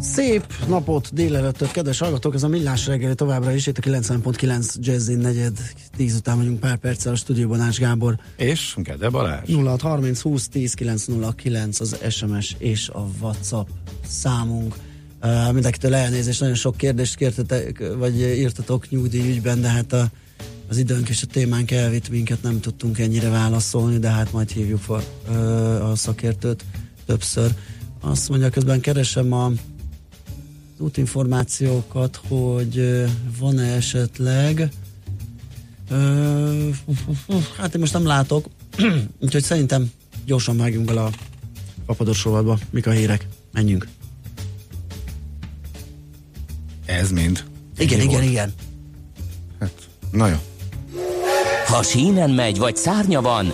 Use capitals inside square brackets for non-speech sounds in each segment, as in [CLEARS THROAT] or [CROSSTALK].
Szép napot délelőttöt, kedves hallgatók, ez a Millás reggeli továbbra is, itt a 90.9 Jazzin negyed, 10 után vagyunk pár perccel a stúdióban Ács Gábor. És Gede Balázs. 0630 20 10 909 az SMS és a WhatsApp számunk. Uh, mindenkitől elnézést, nagyon sok kérdést kértetek, vagy írtatok nyugdíjügyben, de hát a, az időnk és a témánk elvitt minket, nem tudtunk ennyire válaszolni, de hát majd hívjuk for, uh, a szakértőt többször. Azt mondja, közben keresem a útinformációkat, hogy van-e esetleg hát én most nem látok, [CLEARS THROAT] úgyhogy szerintem gyorsan vágjunk bele a papados rovatba. Mik a hírek? Menjünk. Ez mind. Igen, igen, igen. Hát, na jó. Ha sínen megy, vagy szárnya van,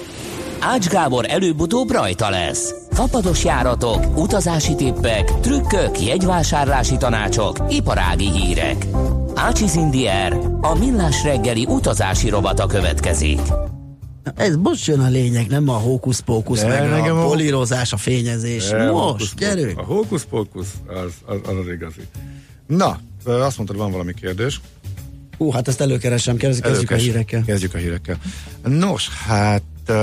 Ács Gábor előbb-utóbb rajta lesz. Fapados járatok, utazási tippek, trükkök, jegyvásárlási tanácsok, iparági hírek. Ácsiz Indier, a millás reggeli utazási rovata következik. Ez most jön a lényeg, nem a hókusz-pókusz, De meg a a- polírozás, a fényezés. De, most, gyerünk! A hókusz-pókusz, az, az, az az igazi. Na, azt mondtad, van valami kérdés. Hú, hát ezt előkeresem, kezdjük, kezdjük a Előkes- hírekkel. Kezdjük a hírekkel. Nos, hát uh,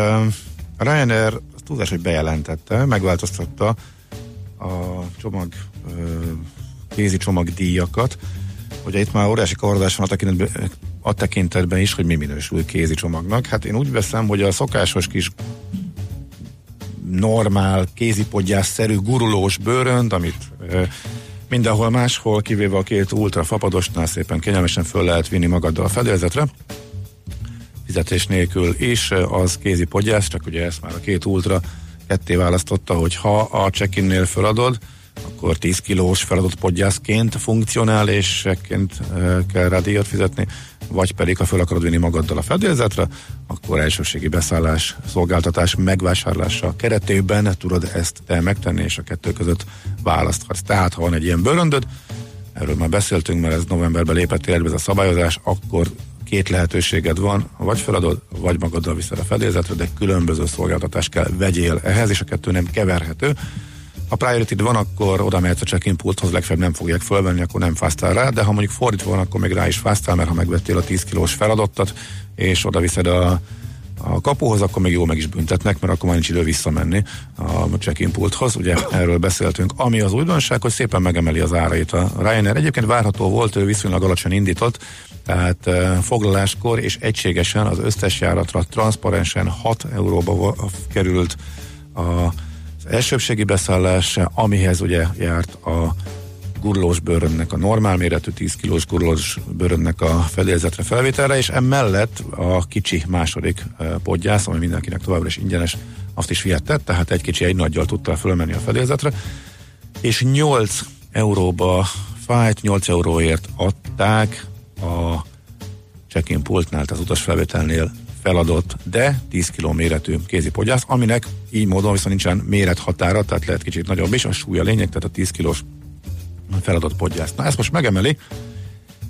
Ryanair tudás, hogy bejelentette, megváltoztatta a csomag, kézi csomag díjakat. Ugye itt már óriási kavarodás van a tekintetben, a tekintetben is, hogy mi minősül kézi csomagnak. Hát én úgy veszem, hogy a szokásos kis normál, kézipodgyás-szerű gurulós bőrönt, amit ö, mindenhol máshol, kivéve a két ultra fapadosnál szépen kényelmesen föl lehet vinni magaddal a fedélzetre, fizetés nélkül is, az kézi podgyász, csak ugye ezt már a két ultra ketté választotta, hogy ha a check-innél feladod, akkor 10 kilós feladott podgyászként funkcionál, és ekként kell rá díjat fizetni, vagy pedig ha fel akarod vinni magaddal a fedélzetre, akkor elsőségi beszállás, szolgáltatás megvásárlása keretében tudod ezt te megtenni, és a kettő között választhatsz. Tehát, ha van egy ilyen bőröndöd, erről már beszéltünk, mert ez novemberben lépett életbe ez a szabályozás, akkor két lehetőséged van, vagy feladod, vagy magaddal viszed a fedélzetre, de különböző szolgáltatást kell vegyél ehhez, és a kettő nem keverhető. Ha priority van, akkor oda mehetsz a check-in pulthoz, legfeljebb nem fogják fölvenni, akkor nem fáztál rá, de ha mondjuk fordítva van, akkor még rá is fáztál, mert ha megvettél a 10 kilós feladottat, és oda viszed a, a kapuhoz, akkor még jó meg is büntetnek, mert akkor már nincs idő visszamenni a check-in pulthoz. Ugye erről beszéltünk. Ami az újdonság, hogy szépen megemeli az árait a Ryanair. Egyébként várható volt, ő viszonylag alacsony indított, tehát uh, foglaláskor és egységesen az összes járatra transzparensen 6 euróba került az elsőbségi beszállás, amihez ugye járt a gurulós bőrönnek, a normál méretű 10 kilós gurulós bőrönnek a fedélzetre felvételre, és emellett a kicsi második eh, podgyász, ami mindenkinek továbbra is ingyenes, azt is vihetett, tehát egy kicsi egy nagyjal tudta fölmenni a fedélzetre, és 8 euróba fájt, 8 euróért adták a check-in pultnál, tehát az utasfelvételnél feladott, de 10 kg méretű kézipodgyász, aminek így módon viszont nincsen mérethatára, tehát lehet kicsit nagyobb is, a súlya lényeg, tehát a 10 kilós feladott podgyász. Na ezt most megemeli,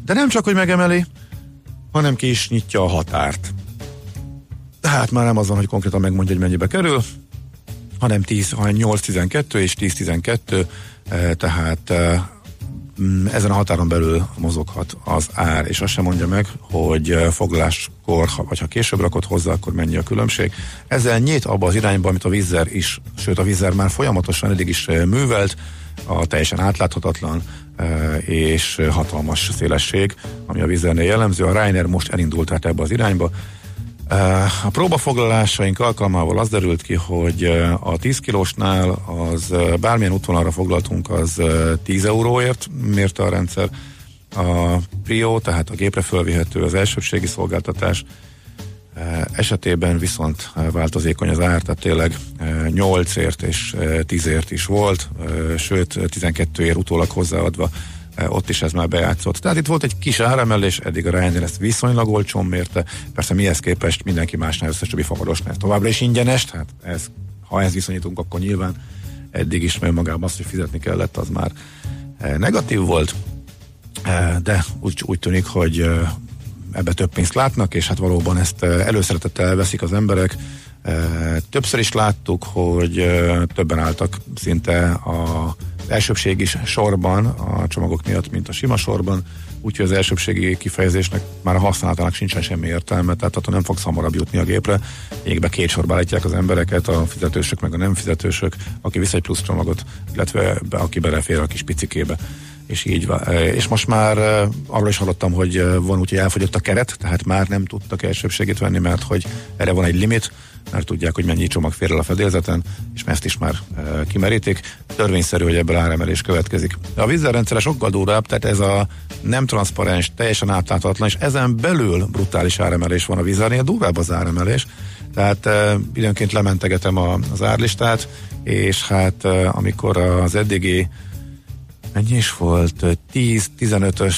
de nem csak, hogy megemeli, hanem ki is nyitja a határt. Tehát már nem az van, hogy konkrétan megmondja, hogy mennyibe kerül, hanem 10, hanem 8-12 és 10-12, eh, tehát eh, ezen a határon belül mozoghat az ár, és azt sem mondja meg, hogy foglaláskor, vagy ha később rakod hozzá, akkor mennyi a különbség. Ezzel nyit abba az irányba, amit a vízzer is, sőt a vízzer már folyamatosan eddig is művelt, a teljesen átláthatatlan és hatalmas szélesség, ami a vízernél jellemző. A Reiner most elindult tehát ebbe az irányba, A próbafoglalásaink alkalmával az derült ki, hogy uh, a 10 kilósnál az uh, bármilyen útvonalra foglaltunk, az uh, 10 euróért mérte a rendszer. A Prio, tehát a gépre fölvihető az elsőbségi szolgáltatás esetében viszont változékony az ár, tehát tényleg uh, 8ért és uh, 10ért is volt, sőt 12 ér utólag hozzáadva ott is ez már bejátszott. Tehát itt volt egy kis áremelés, eddig a Ryanair ezt viszonylag olcsón mérte, persze mihez képest mindenki másnál összes többi fapadosnál továbbra is ingyenes, tehát ez, ha ezt viszonyítunk, akkor nyilván eddig is magában azt, hogy fizetni kellett, az már negatív volt, de úgy, úgy tűnik, hogy ebbe több pénzt látnak, és hát valóban ezt előszeretettel veszik az emberek. Többször is láttuk, hogy többen álltak szinte a elsőbségi sorban a csomagok miatt, mint a sima sorban, úgyhogy az elsőbségi kifejezésnek már a használatának sincsen semmi értelme, tehát attól nem fogsz hamarabb jutni a gépre. Égbe két sorba állítják az embereket, a fizetősök meg a nem fizetősök, aki visz egy plusz csomagot, illetve aki belefér a kis picikébe és így van. És most már arról is hallottam, hogy van úgy, hogy elfogyott a keret, tehát már nem tudtak elsőbségét venni, mert hogy erre van egy limit, mert tudják, hogy mennyi csomag fér el a fedélzeten, és ezt is már e, kimerítik. Törvényszerű, hogy ebből áremelés következik. A vízzelrendszer sokkal durvább, tehát ez a nem transzparens, teljesen átláthatatlan, és ezen belül brutális áremelés van a vízzelnél, durvább az áremelés. Tehát e, időnként lementegetem a, az árlistát, és hát e, amikor az eddigi mennyi is volt, 10-15-ös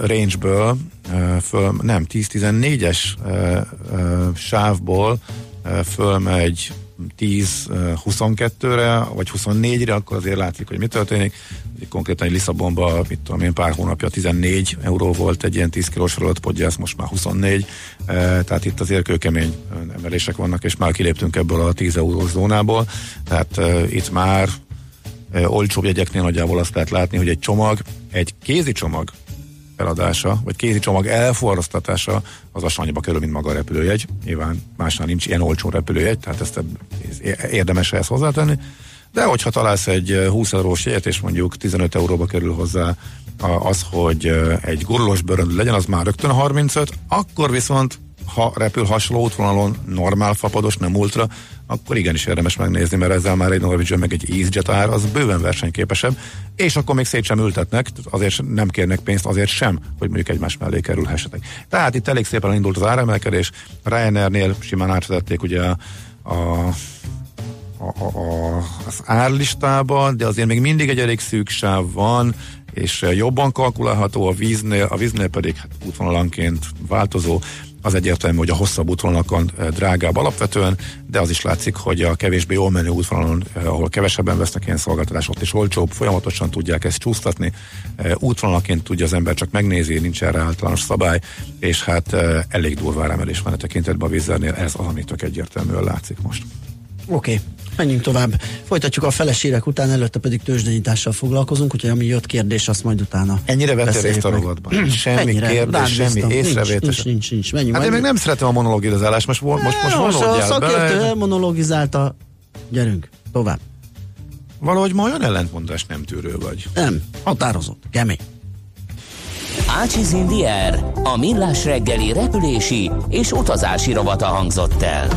rangeből, föl, nem, 10-14-es sávból fölmegy 10-22-re, vagy 24-re, akkor azért látszik, hogy mi történik. Konkrétan egy Lisszabonban, mit tudom én, pár hónapja 14 euró volt egy ilyen 10 kilós podja, ez most már 24, tehát itt azért kőkemény emelések vannak, és már kiléptünk ebből a 10 eurós zónából, tehát itt már olcsóbb jegyeknél nagyjából azt lehet látni, hogy egy csomag, egy kézi csomag feladása, vagy kézi csomag elforrasztatása az a sanyba kerül, mint maga a repülőjegy. Nyilván másnál nincs ilyen olcsó repülőjegy, tehát ezt érdemes ezt hozzátenni. De hogyha találsz egy 20 eurós jegyet, és mondjuk 15 euróba kerül hozzá az, hogy egy gurulós bőröndű legyen, az már rögtön 35, akkor viszont ha repül hasonló útvonalon normál fapados, nem ultra, akkor igenis érdemes megnézni, mert ezzel már egy Norwegian meg egy EasyJet ár, az bőven versenyképesebb, és akkor még szét sem ültetnek, azért nem kérnek pénzt, azért sem, hogy mondjuk egymás mellé kerülhessetek. Tehát itt elég szépen indult az áremelkedés, Ryanairnél simán átvezették ugye a, a a, a, az árlistában, de azért még mindig egy elég szűk sáv van, és jobban kalkulálható a víznél, a víznél pedig hát útvonalanként változó az egyértelmű, hogy a hosszabb útvonalakon eh, drágább alapvetően, de az is látszik, hogy a kevésbé jól menő útvonalon, eh, ahol kevesebben vesznek ilyen szolgáltatást, ott is olcsóbb, folyamatosan tudják ezt csúsztatni. Eh, útvonalaként tudja az ember csak megnézi, nincs erre általános szabály, és hát elég durvá emelés van a tekintetben a vízzelnél, ez az, amit tök egyértelműen látszik most. Oké, okay. menjünk tovább. Folytatjuk a felesérek után, előtte pedig tőzsdenyítással foglalkozunk, úgyhogy ami jött kérdés, azt majd utána Ennyire vettél részt a rovatban? Semmi Ennyire, kérdés, semmi észrevétel. Nincs, nincs, nincs, Menjünk hát én meg nem szeretem a monologizálást, most, most, most, most most a szakértő monologizálta. Gyerünk, tovább. Valahogy ma olyan ellentmondás nem tűrő vagy. Nem, határozott, kemény. Ácsiz Indier, a millás reggeli repülési és utazási rovata hangzott el.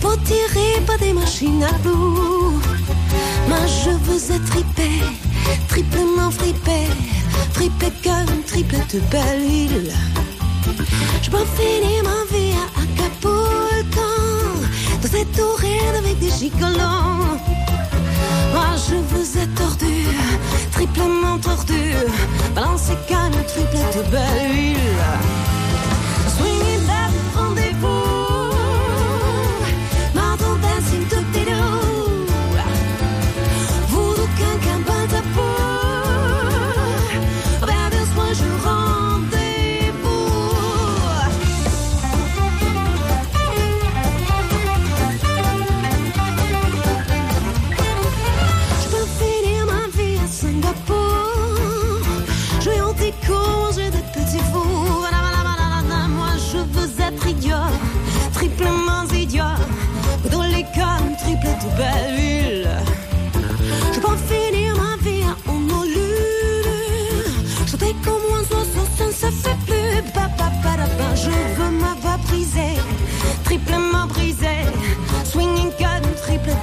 Tiré par des machines à loup. Moi je veux être tripé, triplement fripé, fripé comme triplette belle île. Je peux finir ma vie à Acapulco, dans cette oreille avec des gigolos. Moi je veux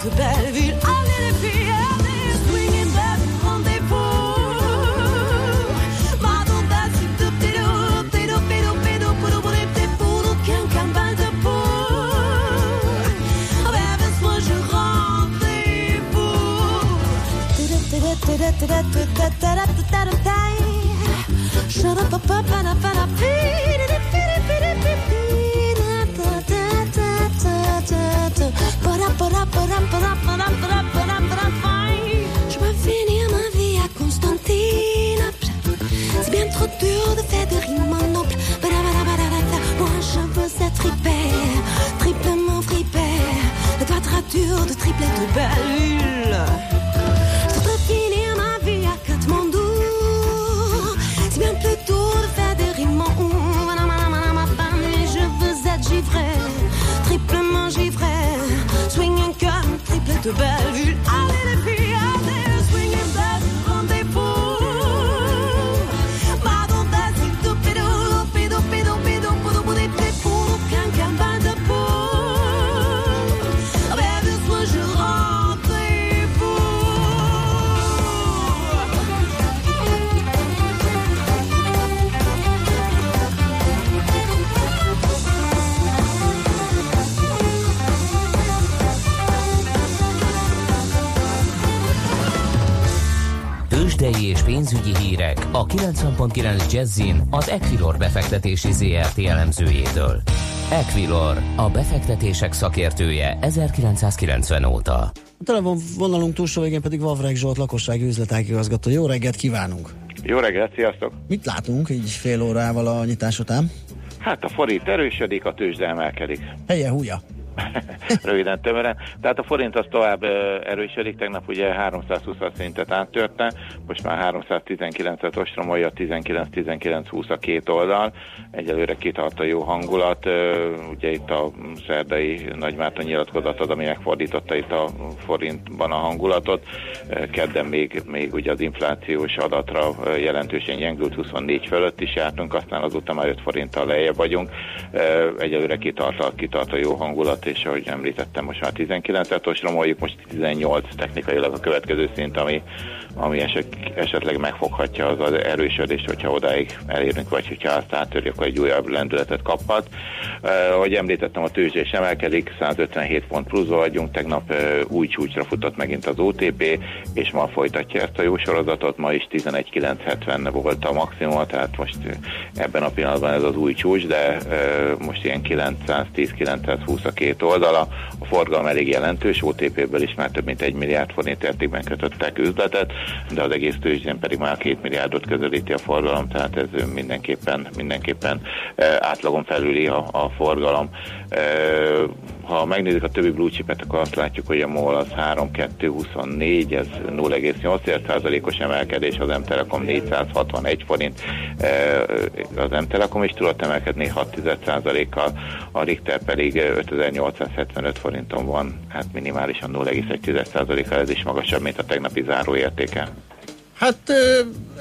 kadar bir an herifi Swinging back rendezvous Shut up, up, up, and up, and up, Je veux finir ma vie à Constantinople. C'est bien trop dur de faire de rimes en noble. Moi je veux être hyper, triplement fripère. La quadrature de triplet de belle comme un givré, swing un comme triple de belle vue. Pénzügyi hírek a 90.9 Jazzin az Equilor befektetési ZRT elemzőjétől. Equilor, a befektetések szakértője 1990 óta. A telefonvonalunk túlsó végén pedig Vavreg Zsolt, lakossági üzletág igazgató. Jó reggelt kívánunk! Jó reggelt, sziasztok! Mit látunk így fél órával a nyitás után? Hát a forint erősödik, a tőzsde emelkedik. Helye húja! [LAUGHS] Röviden tömören. Tehát a forint az tovább erősödik, tegnap ugye 320 szintet áttörte, most már 319-et ostromolja, 19-19-20 a két oldal. Egyelőre kitart a jó hangulat. Ugye itt a szerdai Nagymárton nyilatkozat az, ami megfordította itt a forintban a hangulatot. Kedden még, még ugye az inflációs adatra jelentősen gyengült, 24 fölött is jártunk, aztán azután már 5 forinttal lejjebb vagyunk. Egyelőre kitart a, kitart a jó hangulat, és ahogy említettem, most már 19-et ostromoljuk, most 18 technikailag a következő szint, ami, ami eset, esetleg megfoghatja az, az erősödést, hogyha odáig elérünk, vagy hogyha azt átörjük, akkor egy újabb lendületet kaphat. Uh, ahogy említettem, a tőzsde is emelkedik, 157 pont pluszba vagyunk, tegnap uh, új csúcsra futott megint az OTP, és ma folytatja ezt a jó sorozatot, ma is 11.970 volt a maximum, tehát most ebben a pillanatban ez az új csúcs, de uh, most ilyen 910-920 a két oldala, a forgalom elég jelentős, OTP-ből is már több mint egy milliárd forint értékben kötöttek üzletet, de az egész tőzsdén pedig már két milliárdot közelíti a forgalom, tehát ez mindenképpen, mindenképpen eh, átlagon felüli a, a forgalom. Ha megnézzük a többi blue chipet, akkor azt látjuk, hogy a MOL az 3,224, ez 0,8%-os emelkedés, az M-Telekom 461 forint, eh, az M-Telekom is tudott emelkedni 6,1%-kal, a Richter pedig eh, 5875 forinton van, hát minimálisan 0,1%-kal, ez is magasabb, mint a tegnapi záróértéke. Hát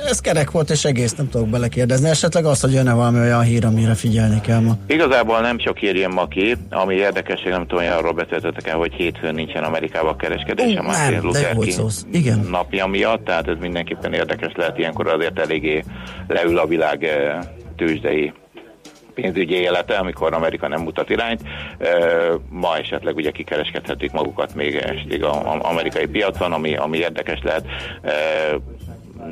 ez kerek volt, és egész nem tudok belekérdezni. Esetleg az, hogy jönne valami olyan hír, amire figyelni kell ma. Igazából nem sok hír jön ma ki, ami érdekesség, nem tudom, hogy arról beszéltetek el, hogy hétfőn nincsen Amerikában kereskedés Ú, a Martin Luther King. Igen. napja miatt, tehát ez mindenképpen érdekes lehet, ilyenkor azért eléggé leül a világ tőzsdei pénzügyi élete, amikor Amerika nem mutat irányt. Ma esetleg ugye kikereskedhetik magukat még estig az amerikai piacon, ami, ami érdekes lehet.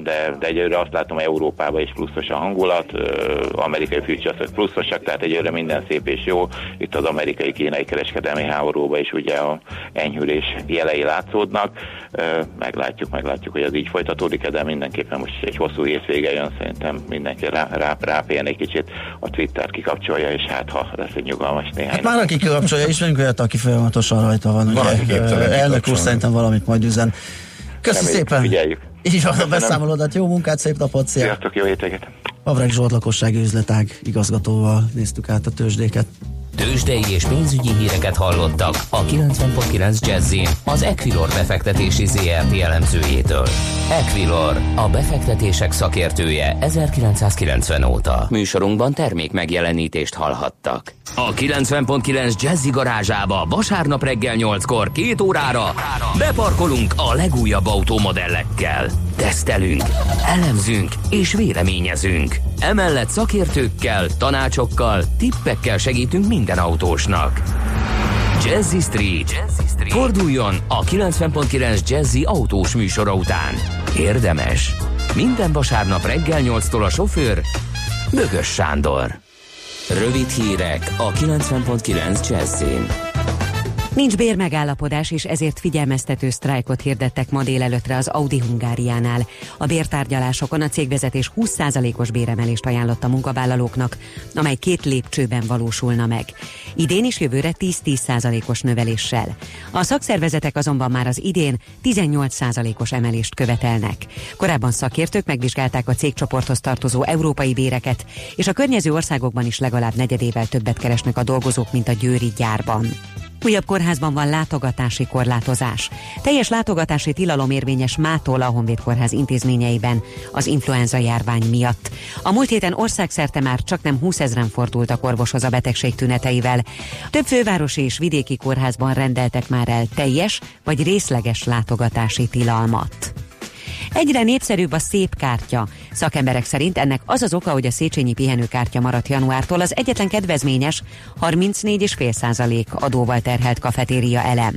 De, de egyelőre azt látom, hogy Európában is pluszos a hangulat, amerikai futures pluszosak, tehát egyelőre minden szép és jó. Itt az amerikai-kínai kereskedelmi háborúban is ugye a enyhülés jelei látszódnak. Meglátjuk, meglátjuk, hogy ez így folytatódik, de mindenképpen most egy hosszú hétvége jön, szerintem mindenki rá, rá, rápéljen egy kicsit, a Twitter kikapcsolja, és hát ha lesz egy nyugalmas néhány Hát már aki kikapcsolja, ismerünk olyat, aki folyamatosan rajta van. Ugye, elnök úr szerintem valamit majd üzen. Köszönöm Reméljük, szépen! Figyeljük. Így van, a beszámolódat, jó munkát, szép napot, szia! Sziasztok, jó hétvégét! Avreg Zsolt lakossági üzletág igazgatóval néztük át a tőzsdéket. Tőzsdei és pénzügyi híreket hallottak a 90.9 Jazzin az Equilor befektetési ZRT elemzőjétől. Equilor, a befektetések szakértője 1990 óta. Műsorunkban termék megjelenítést hallhattak. A 90.9 Jazzy garázsába vasárnap reggel 8-kor két órára beparkolunk a legújabb automodellekkel. Tesztelünk, elemzünk és véleményezünk. Emellett szakértőkkel, tanácsokkal, tippekkel segítünk minden autósnak. Jazzy Street. Jazzy Street. Forduljon a 90.9 Jazzy autós műsora után. Érdemes. Minden vasárnap reggel 8-tól a sofőr Bögös Sándor. Rövid hírek a 90.9 Jazzin. Nincs bérmegállapodás, és ezért figyelmeztető sztrájkot hirdettek ma délelőtre az Audi Hungáriánál. A bértárgyalásokon a cégvezetés 20%-os béremelést ajánlott a munkavállalóknak, amely két lépcsőben valósulna meg. Idén is jövőre 10-10%-os növeléssel. A szakszervezetek azonban már az idén 18%-os emelést követelnek. Korábban szakértők megvizsgálták a cégcsoporthoz tartozó európai béreket, és a környező országokban is legalább negyedével többet keresnek a dolgozók, mint a győri gyárban. Újabb kórházban van látogatási korlátozás. Teljes látogatási tilalom érvényes mától a Honvéd Kórház intézményeiben az influenza járvány miatt. A múlt héten országszerte már csak nem 20 ezeren fordultak orvoshoz a betegség tüneteivel. Több fővárosi és vidéki kórházban rendeltek már el teljes vagy részleges látogatási tilalmat. Egyre népszerűbb a szép kártya. Szakemberek szerint ennek az az oka, hogy a Széchenyi pihenőkártya maradt januártól az egyetlen kedvezményes 34,5% adóval terhelt kafetéria elem.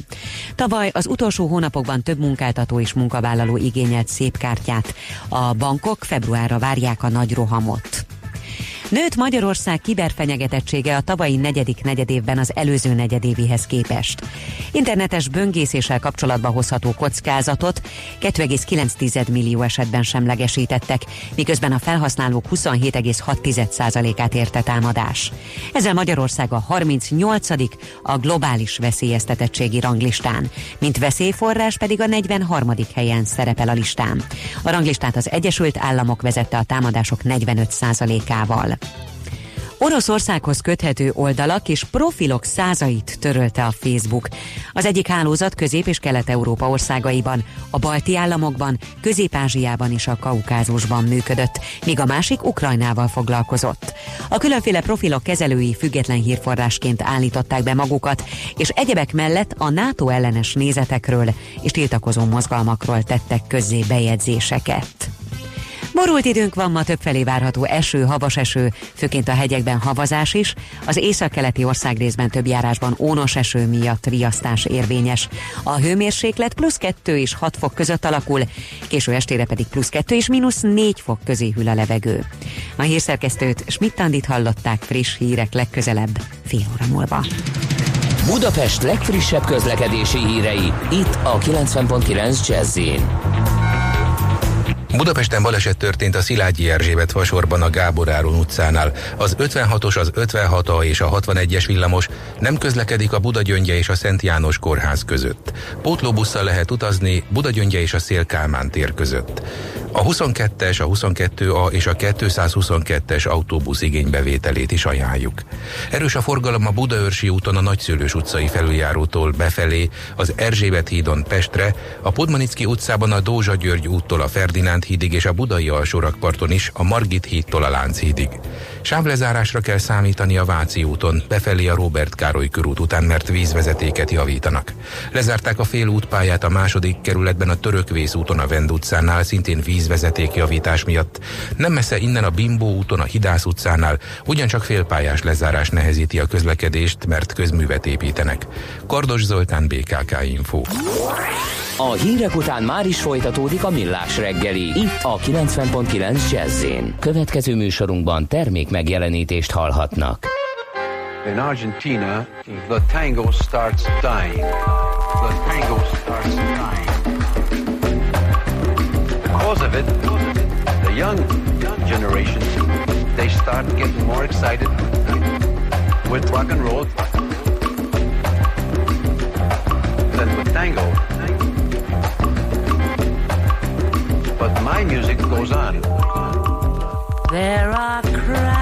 Tavaly az utolsó hónapokban több munkáltató és munkavállaló igényelt szép kártyát. A bankok februárra várják a nagy rohamot. Nőtt Magyarország kiberfenyegetettsége a tavalyi negyedik negyedévben az előző negyedévihez képest. Internetes böngészéssel kapcsolatba hozható kockázatot 2,9 millió esetben semlegesítettek, miközben a felhasználók 27,6%-át érte támadás. Ezzel Magyarország a 38 a globális veszélyeztetettségi ranglistán, mint veszélyforrás pedig a 43. helyen szerepel a listán. A ranglistát az Egyesült Államok vezette a támadások 45%-ával. Oroszországhoz köthető oldalak és profilok százait törölte a Facebook. Az egyik hálózat Közép- és Kelet-Európa országaiban, a balti államokban, Közép-Ázsiában és a Kaukázusban működött, míg a másik Ukrajnával foglalkozott. A különféle profilok kezelői független hírforrásként állították be magukat, és egyebek mellett a NATO ellenes nézetekről és tiltakozó mozgalmakról tettek közzé bejegyzéseket. Borult időnk van ma többfelé várható eső, havas eső, főként a hegyekben havazás is. Az északkeleti országrészben több járásban ónos eső miatt riasztás érvényes. A hőmérséklet plusz 2 és 6 fok között alakul, késő estére pedig plusz 2 és mínusz 4 fok közé hűl a levegő. A hírszerkesztőt Schmidt-Tandit hallották friss hírek legközelebb, fél óra múlva. Budapest legfrissebb közlekedési hírei, itt a 90.9 jazz Budapesten baleset történt a Szilágyi Erzsébet fasorban a Gábor Áron utcánál. Az 56-os, az 56-a és a 61-es villamos nem közlekedik a Budagyöngye és a Szent János kórház között. Pótlóbusszal lehet utazni Budagyöngye és a Szél Kálmán tér között. A 22-es, a 22A és a 222-es autóbusz igénybevételét is ajánljuk. Erős a forgalom a Budaörsi úton a Nagyszülős utcai felüljárótól befelé, az Erzsébet hídon Pestre, a Podmanicki utcában a Dózsa György úttól a Ferdinánd hídig és a Budai alsórakparton is a Margit hídtól a Lánchídig. Sávlezárásra kell számítani a Váci úton, befelé a Robert Károly körút után, mert vízvezetéket javítanak. Lezárták a fél útpályát a második kerületben a Törökvész úton a Vend utcánál, szintén vízvezeték javítás miatt. Nem messze innen a Bimbó úton a Hidász utcánál, ugyancsak félpályás lezárás nehezíti a közlekedést, mert közművet építenek. Kardos Zoltán, BKK Info. A hírek után már is folytatódik a millás reggeli, itt a 90.9 jazz Következő műsorunkban termék megjelenítést hallhatnak. In Argentina, the tango starts dying. The tango starts dying. Because of it, the young generation, they start getting more excited with rock and roll than with tango. My music goes on. There are cracks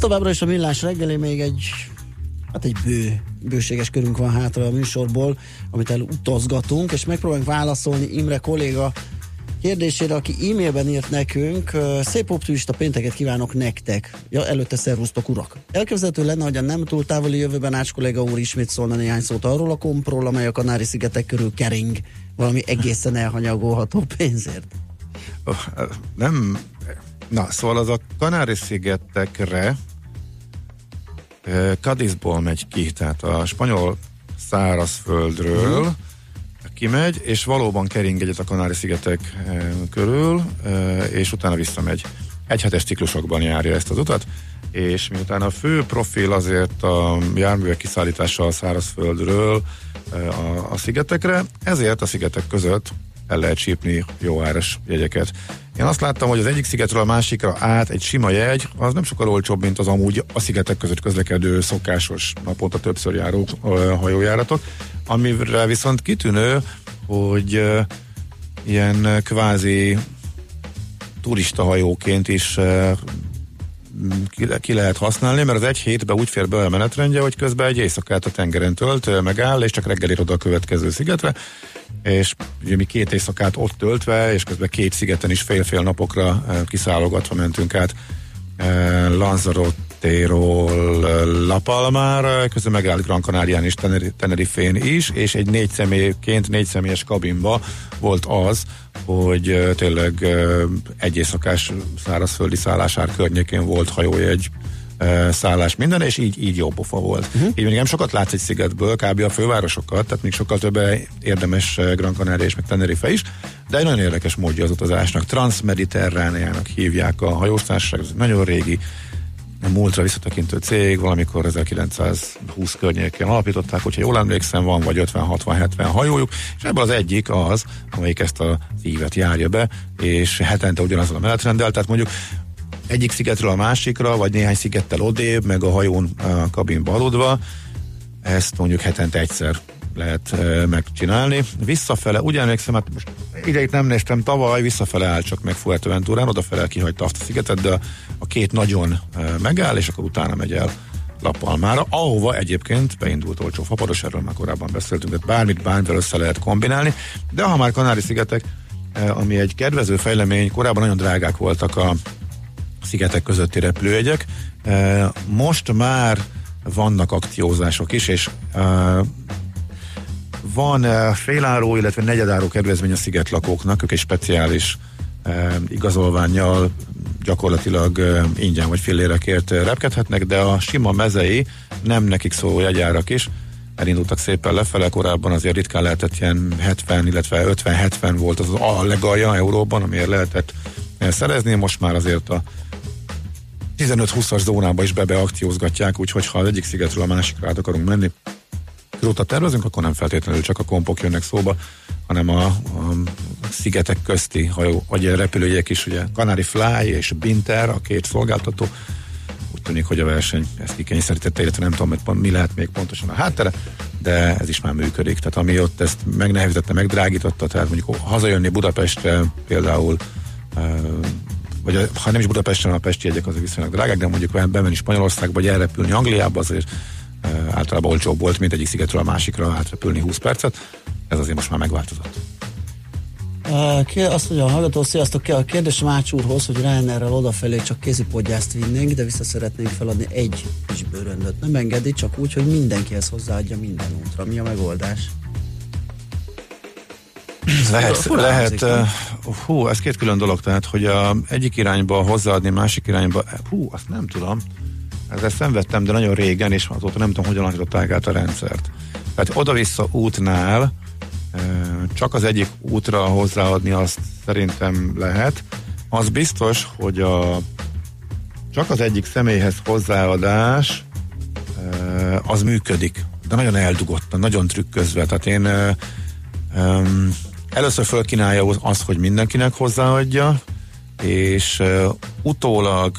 továbbra is a millás reggeli, még egy hát egy bő, bőséges körünk van hátra a műsorból, amit elutazgatunk, és megpróbálunk válaszolni Imre kolléga kérdésére, aki e-mailben írt nekünk, szép optimista pénteket kívánok nektek. Ja, előtte szervusztok, urak. Elképzelhető lenne, hogy a nem túl távoli jövőben Ács kolléga úr ismét szólna néhány szót arról a kompról, amely a Kanári-szigetek körül kering valami egészen elhanyagolható pénzért. Nem, na, szóval az a Kanári-szigetekre Cadizból megy ki, tehát a spanyol szárazföldről uh-huh. kimegy, és valóban kering egyet a Kanári-szigetek körül, és utána visszamegy. Egyhetes ciklusokban járja ezt az utat, és miután a fő profil azért a járművek kiszállítása a szárazföldről a, a szigetekre, ezért a szigetek között el lehet csípni jó áras jegyeket. Én azt láttam, hogy az egyik szigetről a másikra át egy sima jegy, az nem sokkal olcsóbb, mint az amúgy a szigetek között közlekedő szokásos naponta többször járó hajójáratok, amire viszont kitűnő, hogy ilyen kvázi turista hajóként is ki, ki lehet használni, mert az egy hétben úgy fér be a menetrendje, hogy közben egy éjszakát a tengeren tölt, megáll, és csak reggel oda a következő szigetre, és ugye mi két éjszakát ott töltve, és közben két szigeten is fél-fél napokra kiszállogatva mentünk át Lanzarote-ról La Palmára, közben megállt Gran Canarián és Tenerifén is, és egy négy személyként, négy személyes kabinba volt az, hogy tényleg egy éjszakás szárazföldi szállásár környékén volt hajójegy szállás minden, és így, így jó pofa volt. Uh-huh. Így még nem sokat látsz egy szigetből, kb. a fővárosokat, tehát még sokkal több érdemes Gran Canaria és meg Tenerife is, de egy nagyon érdekes módja az utazásnak. Transmediterráneának hívják a hajóztárság, ez nagyon régi, múltra visszatekintő cég, valamikor 1920 környékén alapították, hogyha jól emlékszem, van vagy 50-60-70 hajójuk, és ebből az egyik az, amelyik ezt az ívet járja be, és hetente ugyanazon a menetrenddel, tehát mondjuk egyik szigetről a másikra, vagy néhány szigettel odébb, meg a hajón a kabinba aludva. Ezt mondjuk hetente egyszer lehet e, megcsinálni. Visszafele, úgy emlékszem, hát most ideit nem néztem tavaly, visszafele áll csak meg Fuerteventurán, odafele kihagyta azt a szigetet, de a, két nagyon e, megáll, és akkor utána megy el Lapalmára, ahova egyébként beindult olcsó fapados, erről már korábban beszéltünk, tehát bármit bármivel össze lehet kombinálni, de ha már Kanári-szigetek, e, ami egy kedvező fejlemény, korábban nagyon drágák voltak a szigetek közötti repülőjegyek. Most már vannak akciózások is, és van féláró, illetve negyedáró kedvezmény a szigetlakóknak, ők egy speciális igazolványjal gyakorlatilag ingyen vagy fillérekért repkedhetnek, de a sima mezei nem nekik szóló jegyárak is. Elindultak szépen lefele, korábban azért ritkán lehetett ilyen 70, illetve 50-70 volt az a legalja euróban, amiért lehetett szerezni, most már azért a 15-20-as zónába is bebeakciózgatják, úgyhogy ha az egyik szigetről a másikra át akarunk menni, rúta tervezünk, akkor nem feltétlenül csak a kompok jönnek szóba, hanem a, a szigetek közti hajó, vagy a repülőjegyek is, ugye Canary Fly és Binter, a két szolgáltató, úgy tűnik, hogy a verseny ezt kikényszerítette, illetve nem tudom, hogy mi lehet még pontosan a háttere, de ez is már működik. Tehát ami ott ezt megnehezítette, megdrágította, tehát mondjuk hazajönni Budapestre például vagy ha nem is Budapesten, a pesti jegyek azért viszonylag drágák, de mondjuk bemenni Spanyolországba, vagy elrepülni Angliába, azért általában olcsóbb volt, mint egyik szigetről a másikra átrepülni 20 percet. Ez azért most már megváltozott. Uh, azt mondja a hallgató, sziasztok, a kérdés Mács úrhoz, hogy Ryanairrel odafelé csak kézipodgyászt vinnénk, de vissza szeretnénk feladni egy kis bőröndöt. Nem engedi, csak úgy, hogy mindenkihez hozzáadja minden útra. Mi a megoldás? Lehet, Fura lehet, uh, hú, ez két külön dolog, tehát, hogy a egyik irányba hozzáadni, másik irányba, hú, azt nem tudom. Ezzel szenvedtem, de nagyon régen, és azóta nem tudom, hogyan alakították át a rendszert. Tehát oda-vissza útnál csak az egyik útra hozzáadni azt szerintem lehet. Az biztos, hogy a csak az egyik személyhez hozzáadás az működik, de nagyon eldugottan, nagyon trükközve. Tehát én először fölkínálja azt, hogy mindenkinek hozzáadja, és utólag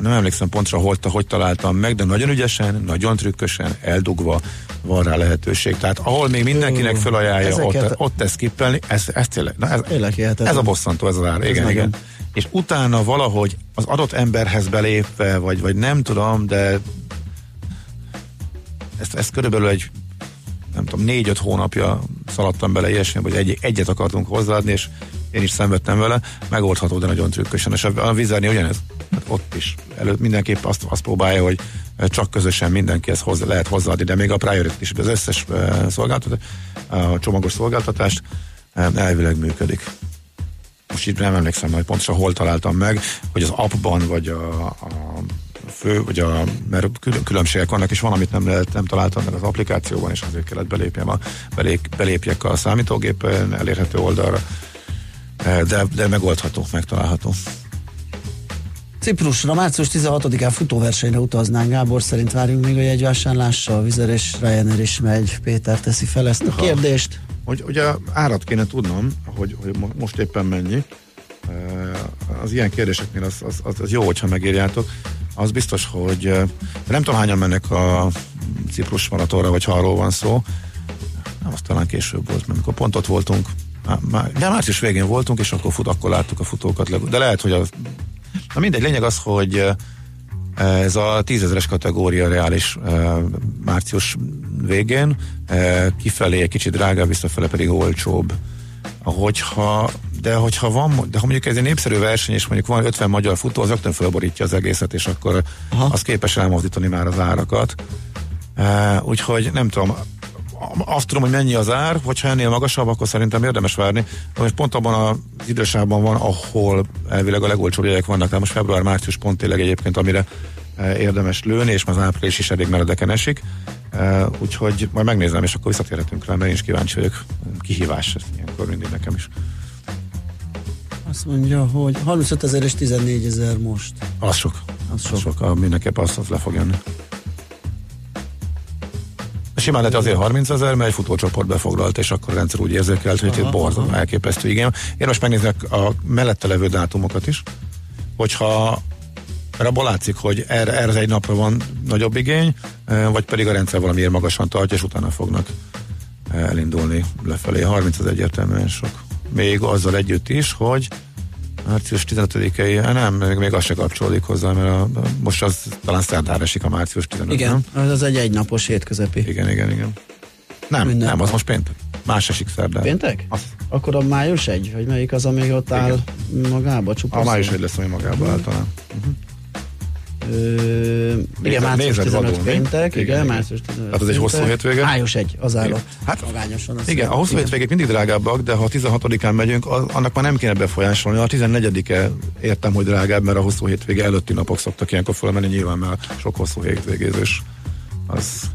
nem emlékszem pontra, hogy, hogy találtam meg, de nagyon ügyesen, nagyon trükkösen, eldugva van rá lehetőség. Tehát ahol még mindenkinek felajánlja, ott, ott ezt kippelni, ez, ez tényleg, na ez, ez a bosszantó, ez az ár. Igen, ez igen. és utána valahogy az adott emberhez belépve, vagy, vagy nem tudom, de ezt, ezt körülbelül egy nem tudom, négy-öt hónapja szaladtam bele ilyesmi, hogy egy, egyet akartunk hozzáadni, és én is szenvedtem vele, megoldható, de nagyon trükkösen. És a, a vizerni ugyanez, hát ott is előtt mindenképp azt, azt próbálja, hogy csak közösen mindenkihez hozzá, lehet hozzáadni, de még a priority is, az összes uh, szolgáltatás, a csomagos szolgáltatást elvileg működik. Most itt nem emlékszem, hogy pontosan hol találtam meg, hogy az appban, vagy a, a fő, vagy a, mert különbségek vannak, és van, amit nem, lehet, nem találtam meg az applikációban, és azért kellett belépjem a, belép, belépjek a számítógépen elérhető oldalra, de, de megoldható, megtalálható. Ciprusra március 16-án futóversenyre utaznánk. Gábor szerint várjunk még a jegyvásárlással. Vizer és Ryanair is megy. Péter teszi fel ezt a kérdést. Hogy, ugye árat kéne tudnom, hogy, hogy most éppen mennyi. Az ilyen kérdéseknél az, az, az, az jó, hogyha megírjátok. Az biztos, hogy nem tudom hányan mennek a Ciprus maratonra, vagy ha arról van szó. Nem, az talán később volt, mert amikor pont ott voltunk, de március végén voltunk, és akkor fut, akkor láttuk a futókat. De lehet, hogy az Na mindegy, lényeg az, hogy ez a tízezeres kategória reális március végén, kifelé egy kicsit drágább, visszafele pedig olcsóbb. Hogyha, de hogyha van, de ha mondjuk ez egy népszerű verseny, és mondjuk van 50 magyar futó, az rögtön fölborítja az egészet, és akkor Aha. az képes elmozdítani már az árakat. úgyhogy nem tudom, azt tudom, hogy mennyi az ár, hogyha ennél magasabb, akkor szerintem érdemes várni. Most pont abban az idősában van, ahol elvileg a legolcsóbb jegyek vannak, tehát most február-március pont tényleg egyébként, amire e, érdemes lőni, és az április is elég meredeken esik. E, úgyhogy majd megnézem, és akkor visszatérhetünk rá, mert én is kíváncsi vagyok. Kihívás ez ilyenkor mindig nekem is. Azt mondja, hogy 35 ezer és 14 ezer most. Az sok. Az sok. Az sok. Mindenképp azt, azt le fog jönni. Simán lehet azért 30 ezer, mert egy futócsoport befoglalt, és akkor a rendszer úgy érzékelt, hogy itt borzasztó elképesztő igen. Én most megnéznek a mellette levő dátumokat is, hogyha mert abból látszik, hogy erre, erre egy napra van nagyobb igény, vagy pedig a rendszer valamiért magasan tartja, és utána fognak elindulni lefelé. 30 az egyértelműen sok. Még azzal együtt is, hogy március 15-i, hát nem, még, még az se kapcsolódik hozzá, mert a, most az talán szerdára esik a március 15 Igen, nem? az egy egynapos hétközepi. Igen, igen, igen. Nem, Minden nem, az most péntek. Más esik szerdán. Péntek? Az. Akkor a május egy, hogy melyik az, amíg ott áll igen. magába csupa? A május egy lesz, ami magába áll talán. Uh-huh. Ö, igen, március 15 péntek, igen, igen, március 15 Hát az egy hosszú hétvége? Május egy, az állott. Hát, magányosan. Igen, a hosszú hétvégék mindig drágábbak, de ha a 16-án megyünk, annak már nem kéne befolyásolni. A 14-e értem, hogy drágább, mert a hosszú hétvége előtti napok szoktak ilyenkor fölmenni, nyilván mert sok hosszú hétvégézős az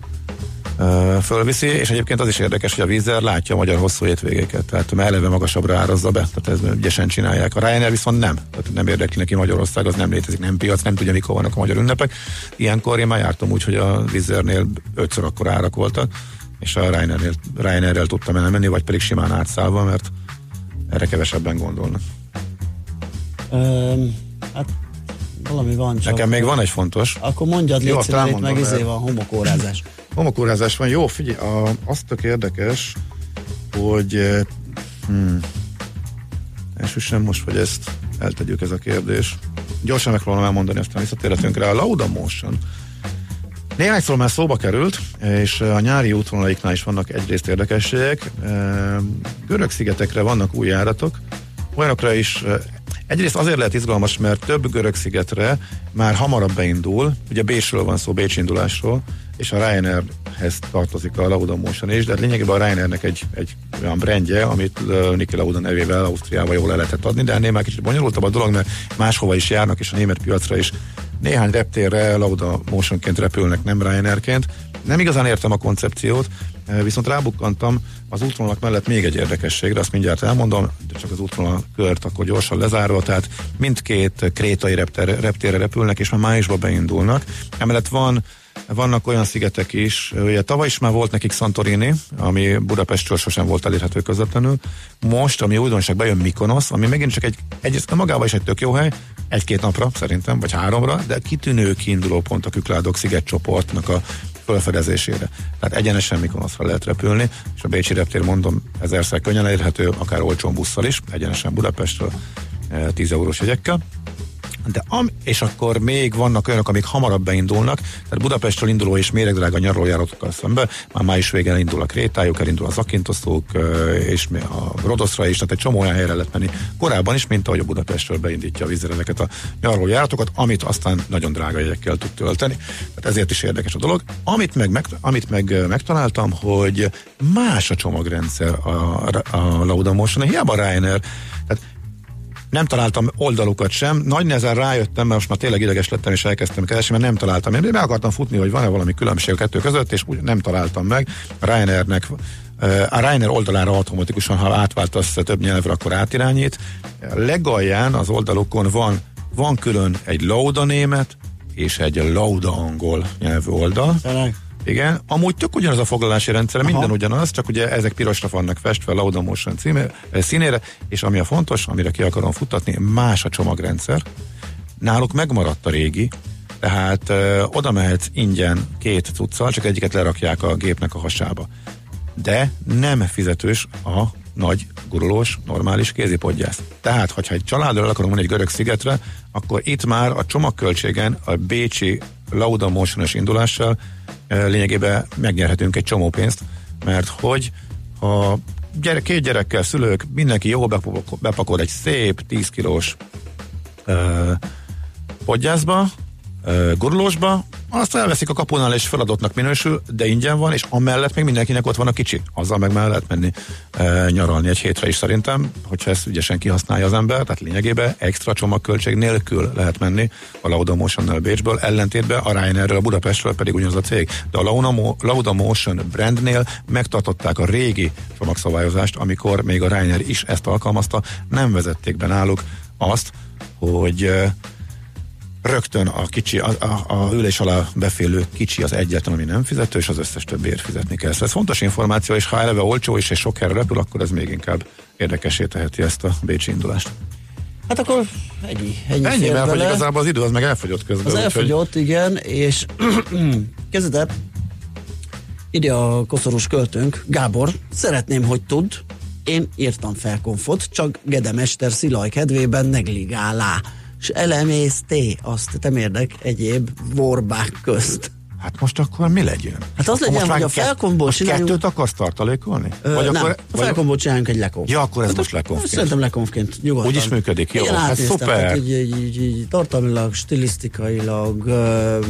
fölviszi, és egyébként az is érdekes, hogy a vízzel látja a magyar hosszú hétvégéket, tehát eleve magasabbra árazza be, tehát ez ügyesen csinálják. A Ryanair viszont nem, tehát nem érdekli neki Magyarország, az nem létezik, nem piac, nem tudja, mikor vannak a magyar ünnepek. Ilyenkor én már jártam úgy, hogy a vízernél ötször akkor árak voltak, és a Ryanair-rel, Ryanair tudtam elmenni, vagy pedig simán átszállva, mert erre kevesebben gondolnak. Um, hát valami van csak. Nekem még van egy fontos. Akkor mondjad, légy szíves, meg izé van homokórázás. Homokórázás van, jó, figyelj, a, az tök érdekes, hogy eh, hmm, elsősen most, hogy ezt eltegyük ez a kérdés. Gyorsan megpróbálom elmondani, aztán visszatérhetünk rá. A Lauda Motion Néhányszor már szóba került, és a nyári útvonalaiknál is vannak egyrészt érdekességek. Eh, görög szigetekre vannak új járatok, olyanokra is eh, Egyrészt azért lehet izgalmas, mert több görög szigetre már hamarabb beindul, ugye Bécsről van szó, Bécs indulásról, és a Ryanairhez tartozik a Lauda Motion is, de hát lényegében a Ryanairnek egy, egy olyan brandje, amit Niki Lauda nevével Ausztriába jól le lehetett adni, de ennél már kicsit bonyolultabb a dolog, mert máshova is járnak, és a német piacra is néhány reptérre Lauda Motionként repülnek, nem Ryanairként. Nem igazán értem a koncepciót, viszont rábukkantam az útvonalak mellett még egy érdekességre, azt mindjárt elmondom, de csak az útvonal kört akkor gyorsan lezárva, tehát mindkét krétai reptér, reptérre repülnek, és már májusban beindulnak. Emellett van vannak olyan szigetek is, ugye tavaly is már volt nekik Santorini, ami Budapestről sosem volt elérhető közvetlenül. Most, ami újdonság, bejön Mikonos, ami megint csak egy, egy magában is egy tök jó hely, egy-két napra szerintem, vagy háromra, de kitűnő kiinduló pont a Kükládok szigetcsoportnak a felfedezésére. Tehát egyenesen Mikonoszra lehet repülni, és a Bécsi reptér mondom ezerszer könnyen elérhető, akár olcsón busszal is, egyenesen Budapestről eh, 10 eurós jegyekkel. De am, és akkor még vannak olyanok, amik hamarabb beindulnak, tehát Budapestről induló és méregdrága nyaralójáratokkal szemben, már május végén indul a Krétájuk, elindul az Akintoszók, és a Rodoszra is, tehát egy csomó olyan helyre lehet menni korábban is, mint ahogy a Budapestről beindítja a vízre a nyaralójáratokat, amit aztán nagyon drága jegyekkel tud tölteni. Tehát ezért is érdekes a dolog. Amit meg, meg, amit meg megtaláltam, hogy más a csomagrendszer a, a Lauda Motion, hiába Ryanair, tehát nem találtam oldalukat sem. Nagy nehezen rájöttem, mert most már tényleg ideges lettem, és elkezdtem keresni, mert nem találtam. Én be akartam futni, hogy van-e valami különbség a kettő között, és úgy nem találtam meg. Ryanairnek a Ryanair oldalára automatikusan, ha átváltasz több nyelvre, akkor átirányít. Legalján az oldalukon van, van külön egy Lauda német, és egy Lauda angol nyelvű oldal. Tényleg? Igen, amúgy tök ugyanaz a foglalási rendszer, minden ugyanaz, csak ugye ezek pirosra vannak festve Lauda Motion címe, eh, színére, és ami a fontos, amire ki akarom futatni, más a csomagrendszer. Náluk megmaradt a régi, tehát ö, oda mehetsz ingyen két cuccal, csak egyiket lerakják a gépnek a hasába. De nem fizetős a nagy, gurulós, normális kézipodgyász. Tehát, hogyha egy családról akarunk menni egy görög szigetre, akkor itt már a csomagköltségen a Bécsi Lauda Motion-os indulással. Lényegében megnyerhetünk egy csomó pénzt, mert hogy ha gyere, két gyerekkel, szülők, mindenki jól bepakol, egy szép 10 kilós uh, podgyászba, uh, gurulósba, azt elveszik a kapunál és feladottnak minősül, de ingyen van, és amellett még mindenkinek ott van a kicsi. Azzal meg már lehet menni e, nyaralni egy hétre is szerintem, hogyha ezt ügyesen kihasználja az ember, tehát lényegében extra csomagköltség nélkül lehet menni a Lauda Motion-nel Bécsből, ellentétben a Ryanairről, a Budapestről pedig ugyanaz a cég. De a Lauda Motion brandnél megtartották a régi csomagszabályozást, amikor még a Ryanair is ezt alkalmazta, nem vezették be náluk azt, hogy e, rögtön a kicsi, a, a, a ülés alá befélő kicsi az egyetlen, ami nem fizető, és az összes többiért fizetni kell. Szóval ez fontos információ, és ha eleve olcsó is, és sok helyre repül, akkor ez még inkább érdekesé teheti ezt a Bécsi indulást. Hát akkor ennyi. Ennyi, Ennyi, mert hogy bele. igazából az idő az meg elfogyott közben. Az elfogyott, igen, és [CLEARS THROAT] kezdete írja a koszorús költőnk, Gábor, szeretném, hogy tud, én írtam fel konfot, csak Gedemester Szilaj kedvében negligálá, s elemészté azt te érdek egyéb vorbák közt. Hát most akkor mi legyen? Hát az legyen, hogy a felkomból csináljunk- kettőt akarsz tartalékolni? Ö, Vagy nem, akkor, a felkomból csináljunk egy lekonf. Ja, akkor ez Hát most lekonfként. Szerintem lekonfként, nyugodtan. Úgy is működik, jó, Igen, hát szuper. tehát Így, így, így, tartalmilag, stilisztikailag,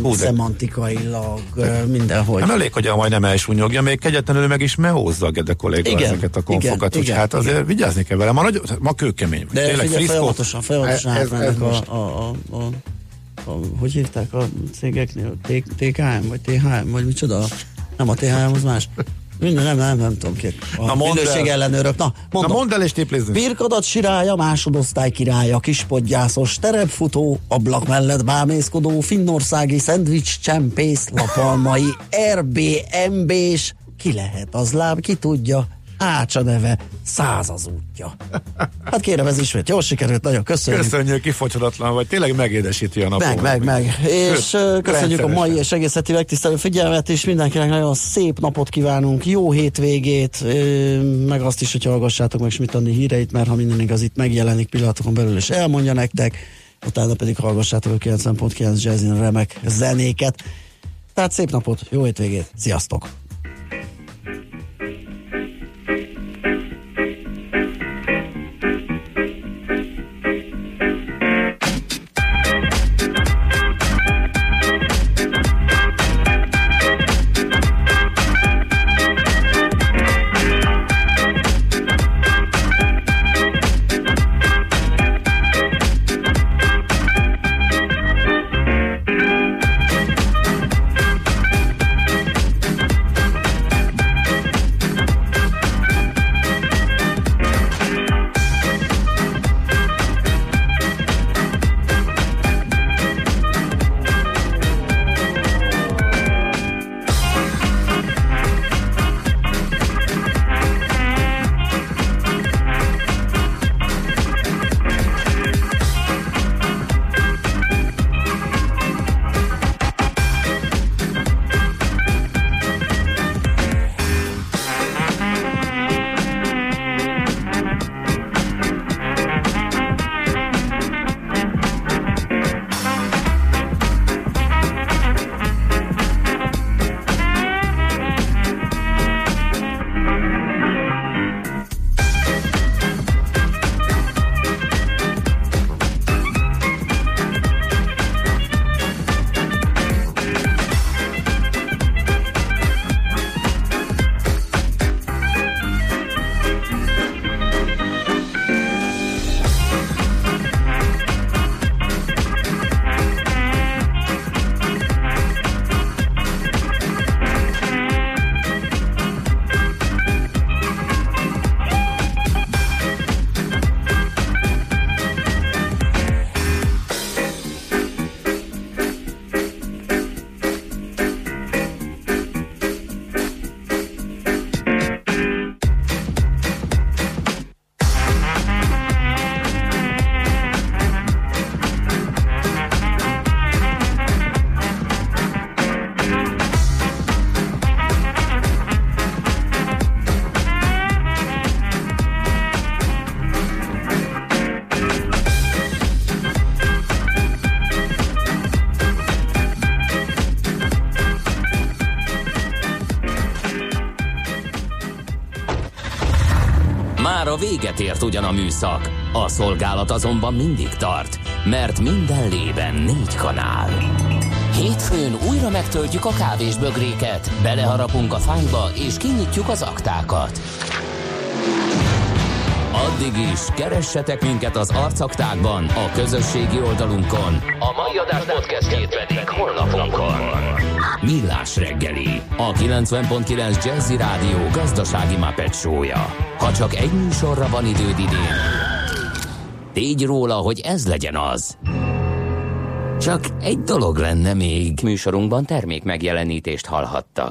Hú, de- szemantikailag, uh, mindenhogy. Nem elég, hogy a majdnem elsúnyogja, még kegyetlenül meg is meózza a Gede kolléga Igen, ezeket a konfokat, igen, igen, hát azért igen. vigyázni kell vele. Ma, nagy, ma kőkemény. De Tényleg figyelj, folyamatosan, folyamatosan Ez- ez- ez most- a, a, a, a, a, hogy hívták a cégeknél? T- TKM, vagy THM, vagy micsoda? Nem a THM, az más. Minden, nem, nem, nem tudom ki. A Na, mondd el. minőség ellenőrök. Na, Na mondom. mondd el és tiplizni. Birkadat sirája, másodosztály királya, kispodgyászos, terepfutó, ablak mellett bámészkodó, finnországi szendvics csempész, lapalmai, RBMB-s, ki lehet az láb, ki tudja, Ácsa neve, száz az útja. Hát kérem, ez ismét jól sikerült, nagyon köszönjük. Köszönjük, kifogyhatatlan vagy. Tényleg megédesíti a napot. Meg, meg, meg. És ö, köszönjük a mai és egész heti megtisztelő figyelmet, és mindenkinek nagyon szép napot kívánunk, jó hétvégét, meg azt is, hogy hallgassátok meg Schmidt Andi híreit, mert ha minden igaz, itt megjelenik pillanatokon belül, és elmondja nektek, utána pedig hallgassátok a 90.9 Jazzin remek zenéket. Tehát szép napot, jó hétvégét, sziasztok! Ért ugyan a műszak, a szolgálat azonban mindig tart, mert minden lében négy kanál. Hétfőn újra megtöltjük a kávés bögréket, beleharapunk a fányba és kinyitjuk az aktákat. Addig is, keressetek minket az arcaktákban, a közösségi oldalunkon. A mai adás podcastjét pedig holnapunkon. Millás reggeli, a 90.9 Jazzy Rádió gazdasági mapetsója. Csak egy műsorra van időd idén, tégy róla, hogy ez legyen az. Csak egy dolog lenne még. Műsorunkban termék megjelenítést hallhattak.